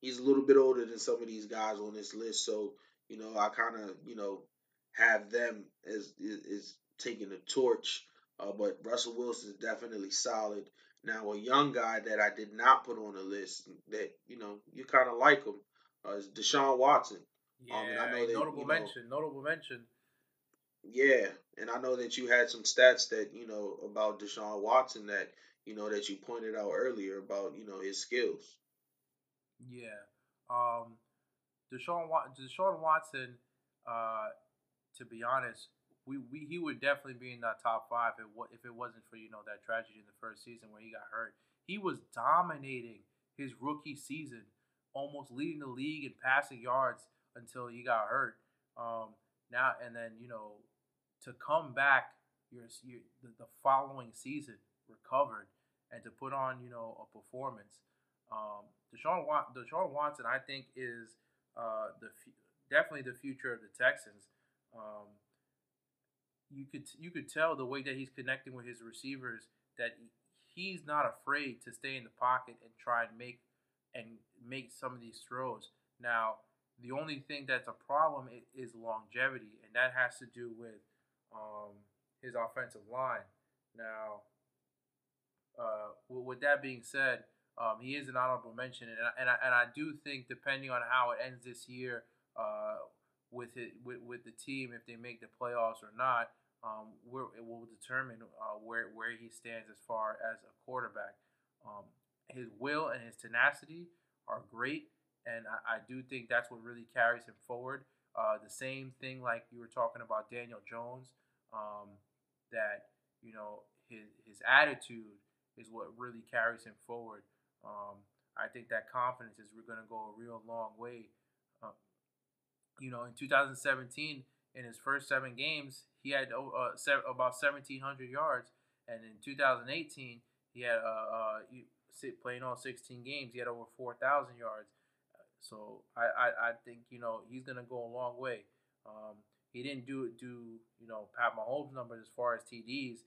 he's a little bit older than some of these guys on this list. So, you know, I kind of, you know, have them as is, taking the torch. Uh, but Russell Wilson is definitely solid. Now, a young guy that I did not put on the list that you know you kind of like him uh, is Deshaun Watson. Yeah, um, and I know that, notable you know, mention. Notable mention. Yeah, and I know that you had some stats that you know about Deshaun Watson that you know that you pointed out earlier about you know his skills. Yeah. Um, Deshaun, Deshaun Watson, uh, to be honest, we, we he would definitely be in that top five if, if it wasn't for you know that tragedy in the first season where he got hurt. He was dominating his rookie season, almost leading the league in passing yards until he got hurt. Um, now and then you know to come back your, your the, the following season recovered and to put on you know a performance um, Deshaun, Deshaun Watson, I think, is uh, the definitely the future of the Texans. Um, you could you could tell the way that he's connecting with his receivers that he's not afraid to stay in the pocket and try and make and make some of these throws. Now, the only thing that's a problem is longevity, and that has to do with um, his offensive line. Now, uh, with that being said, um, he is an honorable mention, and I, and I, and I do think depending on how it ends this year, uh, with it with, with the team, if they make the playoffs or not, um, it will determine uh, where where he stands as far as a quarterback. Um, his will and his tenacity are great, and I, I, do think that's what really carries him forward. Uh, the same thing like you were talking about Daniel Jones, um, that you know his his attitude is what really carries him forward. Um, I think that confidence is going to go a real long way. Uh, you know, in 2017, in his first seven games, he had uh, seven, about 1,700 yards, and in 2018, he had uh, uh, playing all 16 games, he had over 4,000 yards. So I, I, I, think you know he's gonna go a long way. Um, he didn't do do you know Pat Mahomes numbers as far as TDs,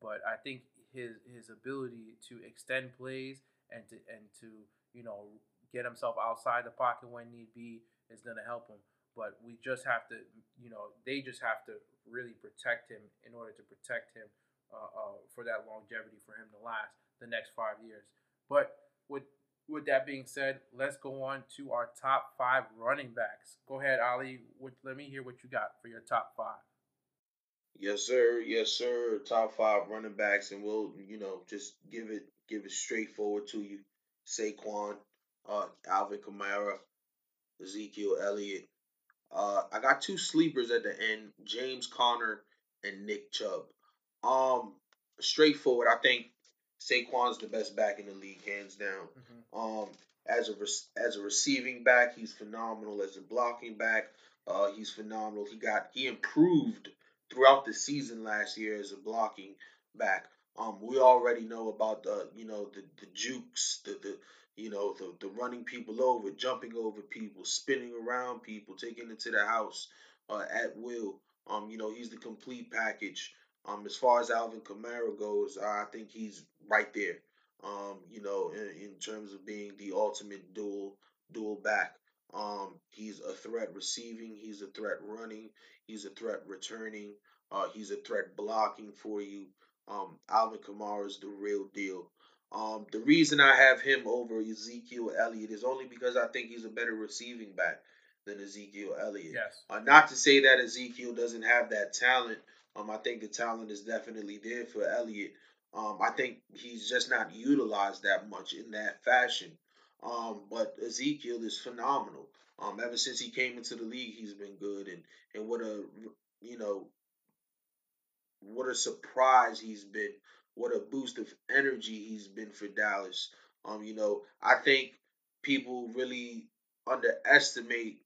but I think his his ability to extend plays and to and to you know get himself outside the pocket when need be is going to help him. But we just have to, you know, they just have to really protect him in order to protect him uh, uh, for that longevity for him to last the next five years. But with with that being said, let's go on to our top five running backs. Go ahead, Ali. let me hear what you got for your top five. Yes, sir. Yes, sir. Top five running backs, and we'll, you know, just give it give it straightforward to you. Saquon, uh, Alvin Kamara, Ezekiel Elliott. Uh, I got two sleepers at the end: James Conner and Nick Chubb. Um, straightforward. I think Saquon's the best back in the league, hands down. Mm-hmm. Um, as a as a receiving back, he's phenomenal. As a blocking back, uh, he's phenomenal. He got he improved throughout the season last year as a blocking back. Um, we already know about the you know the the jukes, the the you know the the running people over, jumping over people, spinning around people, taking it to the house uh, at will. Um, you know he's the complete package. Um, as far as Alvin Kamara goes, I think he's right there. Um, you know, in, in terms of being the ultimate dual dual back. Um, he's a threat receiving, he's a threat running, he's a threat returning, uh, he's a threat blocking for you. Um, Alvin Kamara is the real deal. Um, the reason I have him over Ezekiel Elliott is only because I think he's a better receiving back than Ezekiel Elliott. Yes. Uh, not to say that Ezekiel doesn't have that talent. Um, I think the talent is definitely there for Elliott. Um, I think he's just not utilized that much in that fashion. Um, but Ezekiel is phenomenal. Um, ever since he came into the league, he's been good, and and what a you know what a surprise he's been. What a boost of energy he's been for Dallas. Um, you know, I think people really underestimate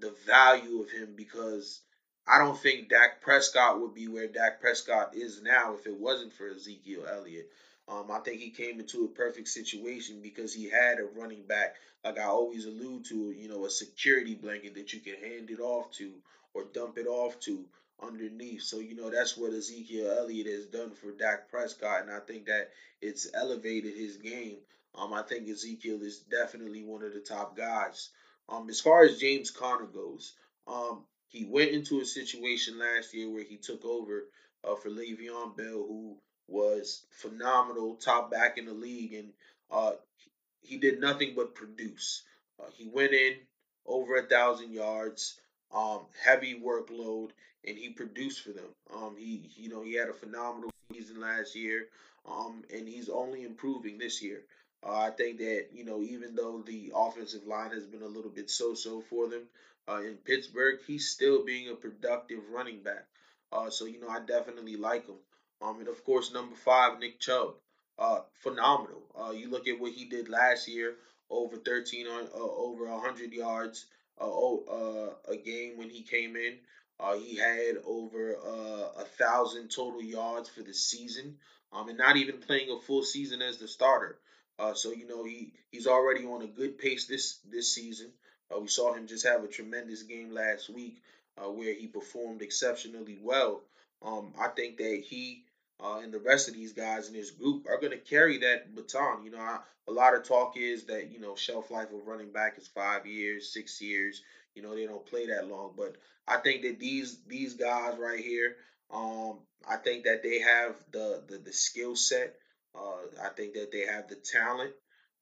the value of him because I don't think Dak Prescott would be where Dak Prescott is now if it wasn't for Ezekiel Elliott. Um, I think he came into a perfect situation because he had a running back, like I always allude to, you know, a security blanket that you can hand it off to or dump it off to underneath. So, you know, that's what Ezekiel Elliott has done for Dak Prescott, and I think that it's elevated his game. Um, I think Ezekiel is definitely one of the top guys. Um, as far as James Conner goes, um, he went into a situation last year where he took over uh, for Le'Veon Bell, who was phenomenal, top back in the league, and uh, he did nothing but produce. Uh, he went in over a thousand yards, um, heavy workload, and he produced for them. Um, he, you know, he had a phenomenal season last year, um, and he's only improving this year. Uh, I think that you know, even though the offensive line has been a little bit so-so for them uh, in Pittsburgh, he's still being a productive running back. Uh, so you know, I definitely like him. Um, and of course, number five, Nick Chubb, uh, phenomenal. Uh, you look at what he did last year, over 13 on uh, over 100 yards a game when he came in. Uh, he had over uh, a thousand total yards for the season, um, and not even playing a full season as the starter. Uh, so you know he he's already on a good pace this this season. Uh, we saw him just have a tremendous game last week uh, where he performed exceptionally well. Um, I think that he uh, and the rest of these guys in this group are going to carry that baton. You know, I, a lot of talk is that you know shelf life of running back is five years, six years. You know, they don't play that long, but I think that these these guys right here, um, I think that they have the the, the skill set. Uh, I think that they have the talent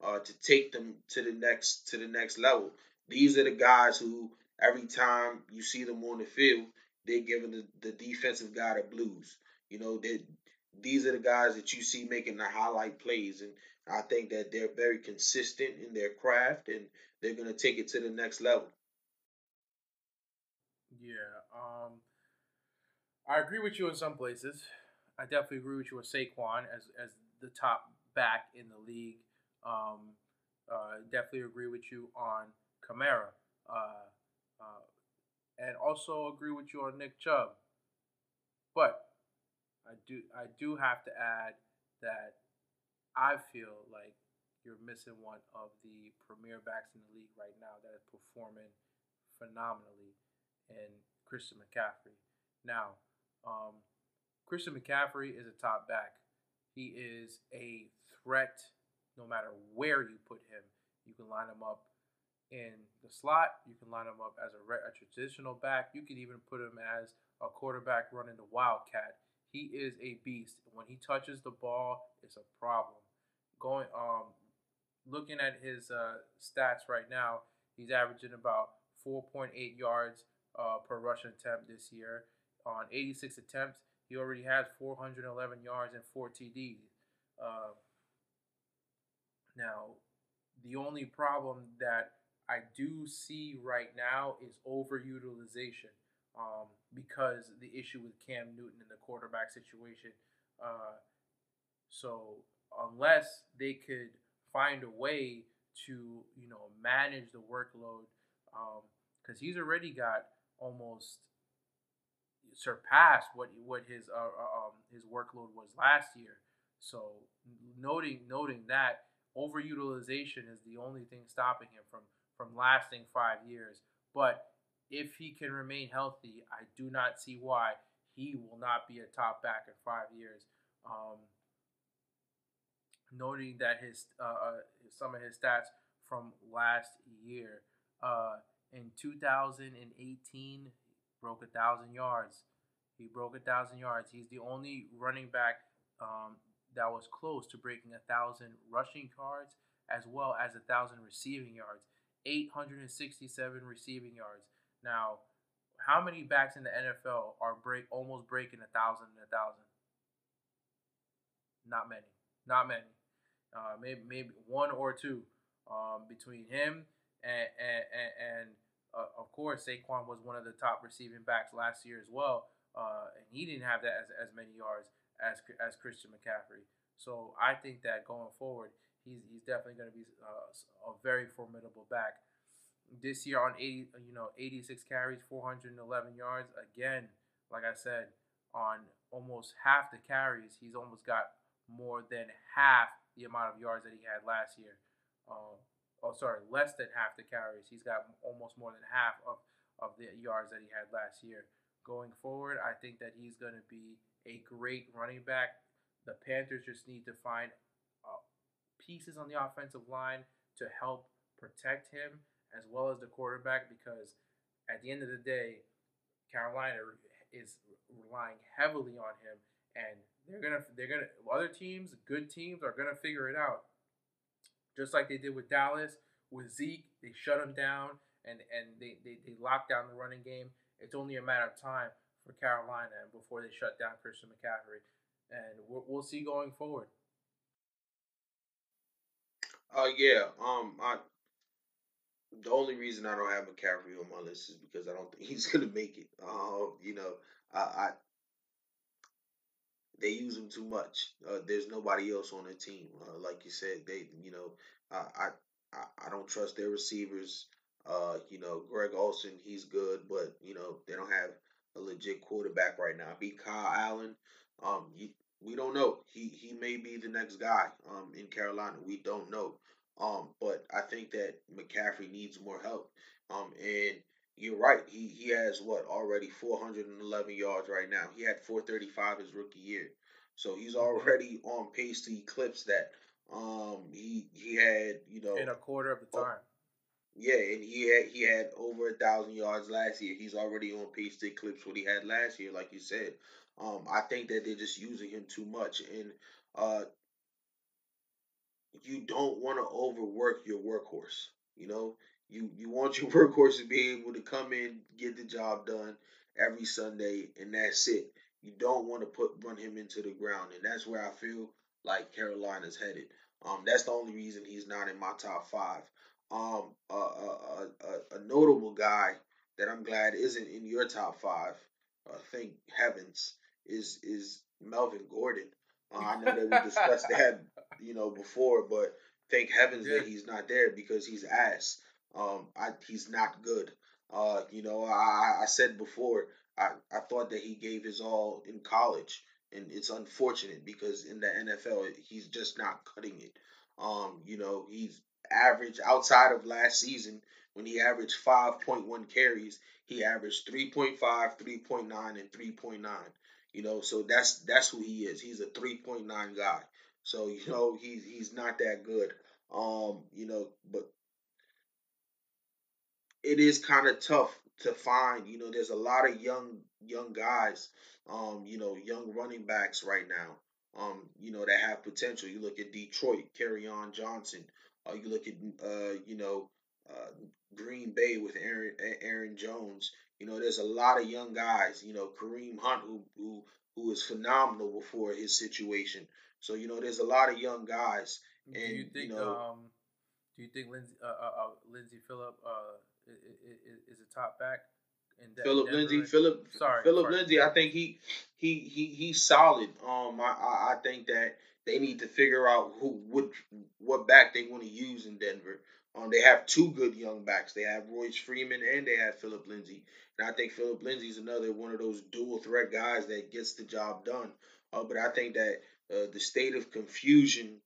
uh, to take them to the next to the next level. These are the guys who every time you see them on the field, they're giving the, the defensive guy the blues. You know, they these are the guys that you see making the highlight plays, and I think that they're very consistent in their craft, and they're going to take it to the next level. Yeah, um, I agree with you in some places. I definitely agree with you with Saquon as as the top back in the league. Um, uh, definitely agree with you on Kamara, uh, uh, and also agree with you on Nick Chubb. But I do I do have to add that I feel like you're missing one of the premier backs in the league right now that is performing phenomenally in Christian McCaffrey. Now, um, Christian McCaffrey is a top back. He is a threat no matter where you put him. You can line him up in the slot. You can line him up as a, a traditional back. You can even put him as a quarterback running the wildcat. He is a beast. When he touches the ball, it's a problem. Going um looking at his uh, stats right now, he's averaging about 4.8 yards uh, per rushing attempt this year. On 86 attempts, he already has 411 yards and four TDs. Uh, now, the only problem that I do see right now is overutilization um, because the issue with Cam Newton in the quarterback situation. Uh, so unless they could find a way to you know manage the workload, because um, he's already got almost surpassed what what his uh, uh, um, his workload was last year. So noting noting that overutilization is the only thing stopping him from from lasting five years. But if he can remain healthy, I do not see why he will not be a top back in five years. Um, noting that his uh, uh some of his stats from last year. Uh, in 2018, broke a thousand yards. He broke a thousand yards. He's the only running back um, that was close to breaking a thousand rushing yards as well as a thousand receiving yards. 867 receiving yards. Now, how many backs in the NFL are break almost breaking a thousand and a thousand? Not many. Not many. Uh, maybe maybe one or two um, between him and and, and, uh, of course Saquon was one of the top receiving backs last year as well, uh, and he didn't have that as, as many yards as as Christian McCaffrey. So I think that going forward, he's he's definitely going to be uh, a very formidable back. This year on 80, you know, 86 carries, 411 yards. Again, like I said, on almost half the carries, he's almost got more than half the amount of yards that he had last year. Um, oh, sorry, less than half the carries. He's got almost more than half of, of the yards that he had last year. Going forward, I think that he's going to be a great running back. The Panthers just need to find uh, pieces on the offensive line to help protect him as well as the quarterback because at the end of the day, Carolina is relying heavily on him and they're gonna they're gonna other teams, good teams, are gonna figure it out. Just like they did with Dallas with Zeke, they shut him down and and they they, they locked down the running game. It's only a matter of time for Carolina before they shut down Christian McCaffrey, and we'll, we'll see going forward. Uh yeah, um, I the only reason I don't have McCaffrey on my list is because I don't think <laughs> he's gonna make it. Um, you know, I, I they use him too much. Uh, there's nobody else on the team. Uh, like you said, they you know I I I don't trust their receivers. Uh, you know Greg Olsen, he's good, but you know they don't have a legit quarterback right now. Be Kyle Allen. Um, you, we don't know. He he may be the next guy. Um, in Carolina, we don't know. Um, but I think that McCaffrey needs more help. Um, and you're right. He he has what already 411 yards right now. He had 435 his rookie year, so he's mm-hmm. already on pace to eclipse that. Um, he he had you know in a quarter of the time. yeah, and he had he had over a thousand yards last year. He's already on pace to eclipse what he had last year, like you said. Um, I think that they're just using him too much, and uh, you don't want to overwork your workhorse. You know, you you want your <laughs> workhorse to be able to come in, get the job done every Sunday, and that's it. You don't want to put run him into the ground, and that's where I feel like Carolina's headed. Um, that's the only reason he's not in my top five. Um, a, a, a, a notable guy that I'm glad isn't in your top five. Uh, thank heavens is is Melvin Gordon. Uh, I know that we discussed that <laughs> <laughs> you know before, but thank heavens yeah. that he's not there because he's ass. Um, I, he's not good. Uh, you know, I, I said before, I, I thought that he gave his all in college, and it's unfortunate because in the NFL, he's just not cutting it. Um, you know, he's average outside of last season when he averaged 5.1 carries, he averaged 3.5, 3.9, and 3.9. You know, so that's that's who he is. He's a 3.9 guy. So you know, he's he's not that good. Um, you know, but it is kind of tough to find. You know, there's a lot of young young guys, um, you know, young running backs right now, um, you know, that have potential. You look at Detroit, on Johnson, Uh, you look at uh, you know uh, Green Bay with Aaron Aaron Jones. You know, there's a lot of young guys. You know, Kareem Hunt who who who was phenomenal before his situation. So you know, there's a lot of young guys. And, do you think? You know, um, do you think Lindsay uh, uh, uh Lindsay Phillip uh is, is a top back? Philip Lindsay, Philip, sorry, Philip. Lindsay. I think he, he, he, he's solid. Um, I, I, I think that they need to figure out who, what, what back they want to use in Denver. Um, they have two good young backs. They have Royce Freeman and they have Philip Lindsay. And I think Philip is another one of those dual threat guys that gets the job done. Uh, but I think that uh, the state of confusion,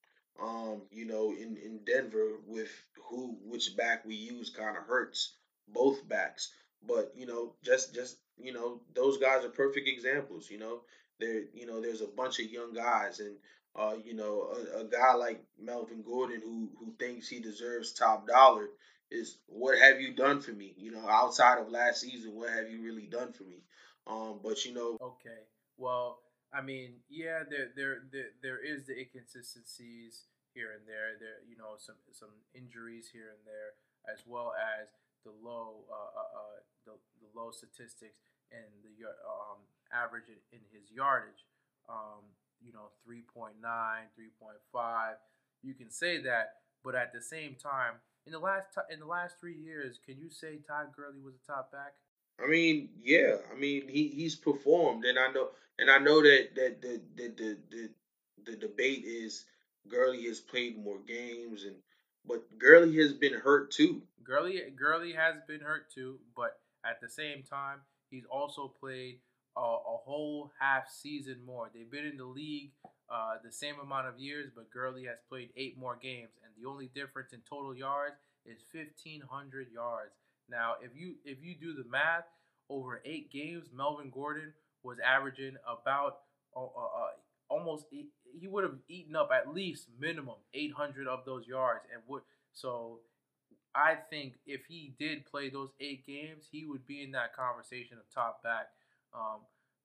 um, you know, in, in Denver with who which back we use kind of hurts both backs. But you know, just just you know, those guys are perfect examples. You know, there you know there's a bunch of young guys and uh, you know, a, a, guy like Melvin Gordon who who thinks he deserves top dollar is what have you done for me? You know, outside of last season, what have you really done for me? Um, but you know, okay, well, I mean, yeah, there there there, there is the inconsistencies here and there. There, you know, some some injuries here and there, as well as the low uh, uh, uh the, the low statistics and the um average in, in his yardage. Um, you know 3.9 3.5 you can say that but at the same time in the last t- in the last three years can you say todd Gurley was a top back i mean yeah i mean he, he's performed and i know and i know that that the the the, the, the debate is Gurley has played more games and but Gurley has been hurt too. Gurley Gurley has been hurt too, but at the same time, he's also played a, a whole half season more. They've been in the league uh, the same amount of years, but Gurley has played eight more games, and the only difference in total yards is fifteen hundred yards. Now, if you if you do the math over eight games, Melvin Gordon was averaging about uh, uh, uh almost he would have eaten up at least minimum 800 of those yards and would so I think if he did play those eight games, he would be in that conversation of top back. Um,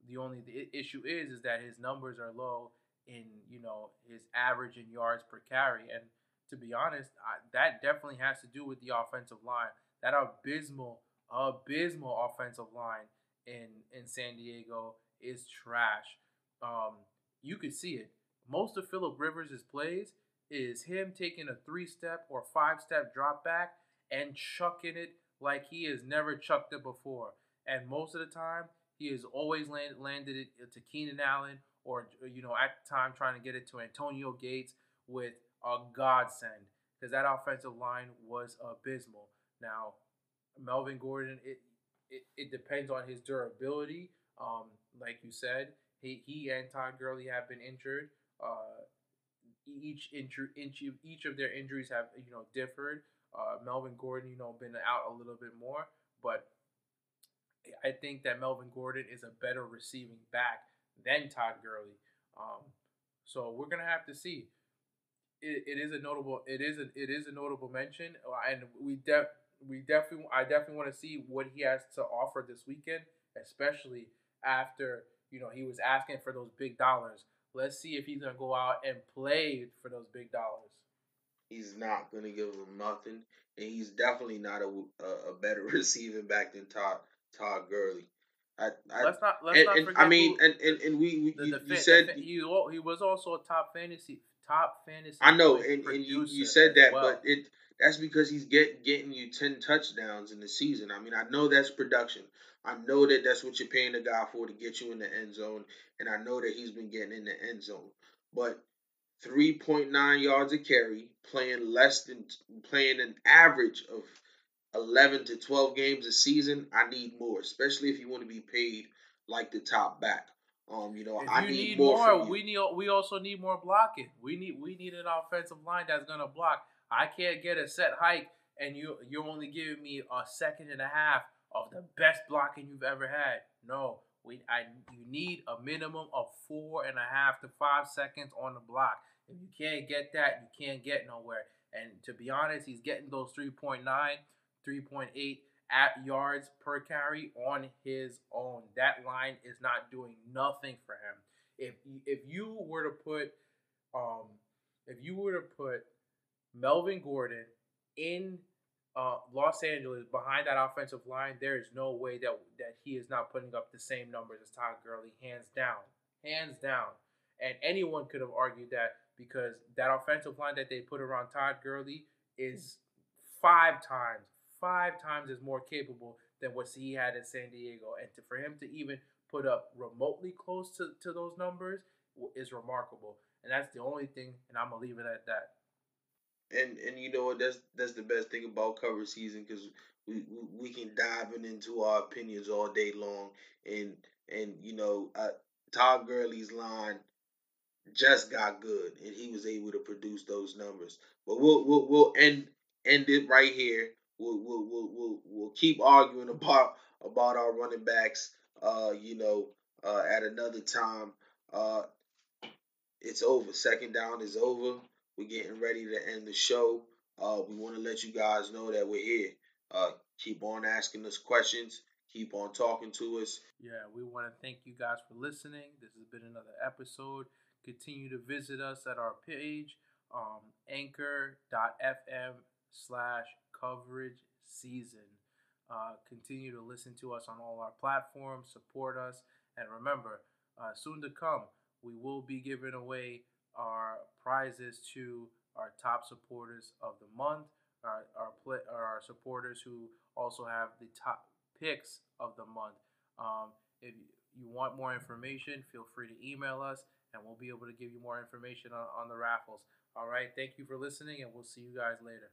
the only the issue is is that his numbers are low in you know his average in yards per carry, and to be honest, I, that definitely has to do with the offensive line. That abysmal, abysmal offensive line in in San Diego is trash. Um, you could see it. Most of Philip Rivers' plays is him taking a three step or five step drop back and chucking it like he has never chucked it before. And most of the time, he has always land, landed it to Keenan Allen or, you know, at the time trying to get it to Antonio Gates with a godsend because that offensive line was abysmal. Now, Melvin Gordon, it, it, it depends on his durability. Um, like you said, he, he and Todd Gurley have been injured. Uh, each injury, each, each of their injuries have you know differed. Uh, Melvin Gordon, you know, been out a little bit more, but I think that Melvin Gordon is a better receiving back than Todd Gurley. Um, so we're gonna have to see. It, it is a notable. It is a it is a notable mention, uh, and we def we definitely I definitely want to see what he has to offer this weekend, especially after you know he was asking for those big dollars. Let's see if he's gonna go out and play for those big dollars. He's not gonna give them nothing, and he's definitely not a, a, a better <laughs> receiving back than Todd Todd Gurley. I, I, let's not let's and, not forget. I mean, who, and, and and we, we the, you, the, you said he he was also a top fantasy top fantasy. I know, and, and you, you said that, well. but it that's because he's get getting you ten touchdowns in the season. I mean, I know that's production. I know that that's what you're paying the guy for to get you in the end zone, and I know that he's been getting in the end zone. But 3.9 yards a carry, playing less than playing an average of 11 to 12 games a season, I need more, especially if you want to be paid like the top back. Um, you know, if I you need, need more. more we need we also need more blocking. We need we need an offensive line that's gonna block. I can't get a set hike and you you're only giving me a second and a half of the best blocking you've ever had. No, we I you need a minimum of four and a half to five seconds on the block. If you can't get that, you can't get nowhere. And to be honest, he's getting those 3.9 3.8 at yards per carry on his own. That line is not doing nothing for him. If if you were to put um if you were to put Melvin Gordon in uh, Los Angeles behind that offensive line, there is no way that that he is not putting up the same numbers as Todd Gurley, hands down, hands down. And anyone could have argued that because that offensive line that they put around Todd Gurley is five times, five times is more capable than what he had in San Diego. And to, for him to even put up remotely close to, to those numbers is remarkable. And that's the only thing, and I'm gonna leave it at that. And and you know what? That's that's the best thing about cover season because we, we can dive in into our opinions all day long. And and you know, uh, Todd Gurley's line just got good, and he was able to produce those numbers. But we'll we'll we'll end end it right here. We'll we'll we'll we'll, we'll keep arguing <laughs> about about our running backs. Uh, you know, uh, at another time. Uh, it's over. Second down is over. We're getting ready to end the show. Uh, we want to let you guys know that we're here. Uh, keep on asking us questions. Keep on talking to us. Yeah, we want to thank you guys for listening. This has been another episode. Continue to visit us at our page, um, anchor.fm slash coverage season. Uh, continue to listen to us on all our platforms, support us, and remember, uh, soon to come, we will be giving away our prizes to our top supporters of the month, our our, play, our supporters who also have the top picks of the month. Um, if you want more information, feel free to email us, and we'll be able to give you more information on, on the raffles. All right, thank you for listening, and we'll see you guys later.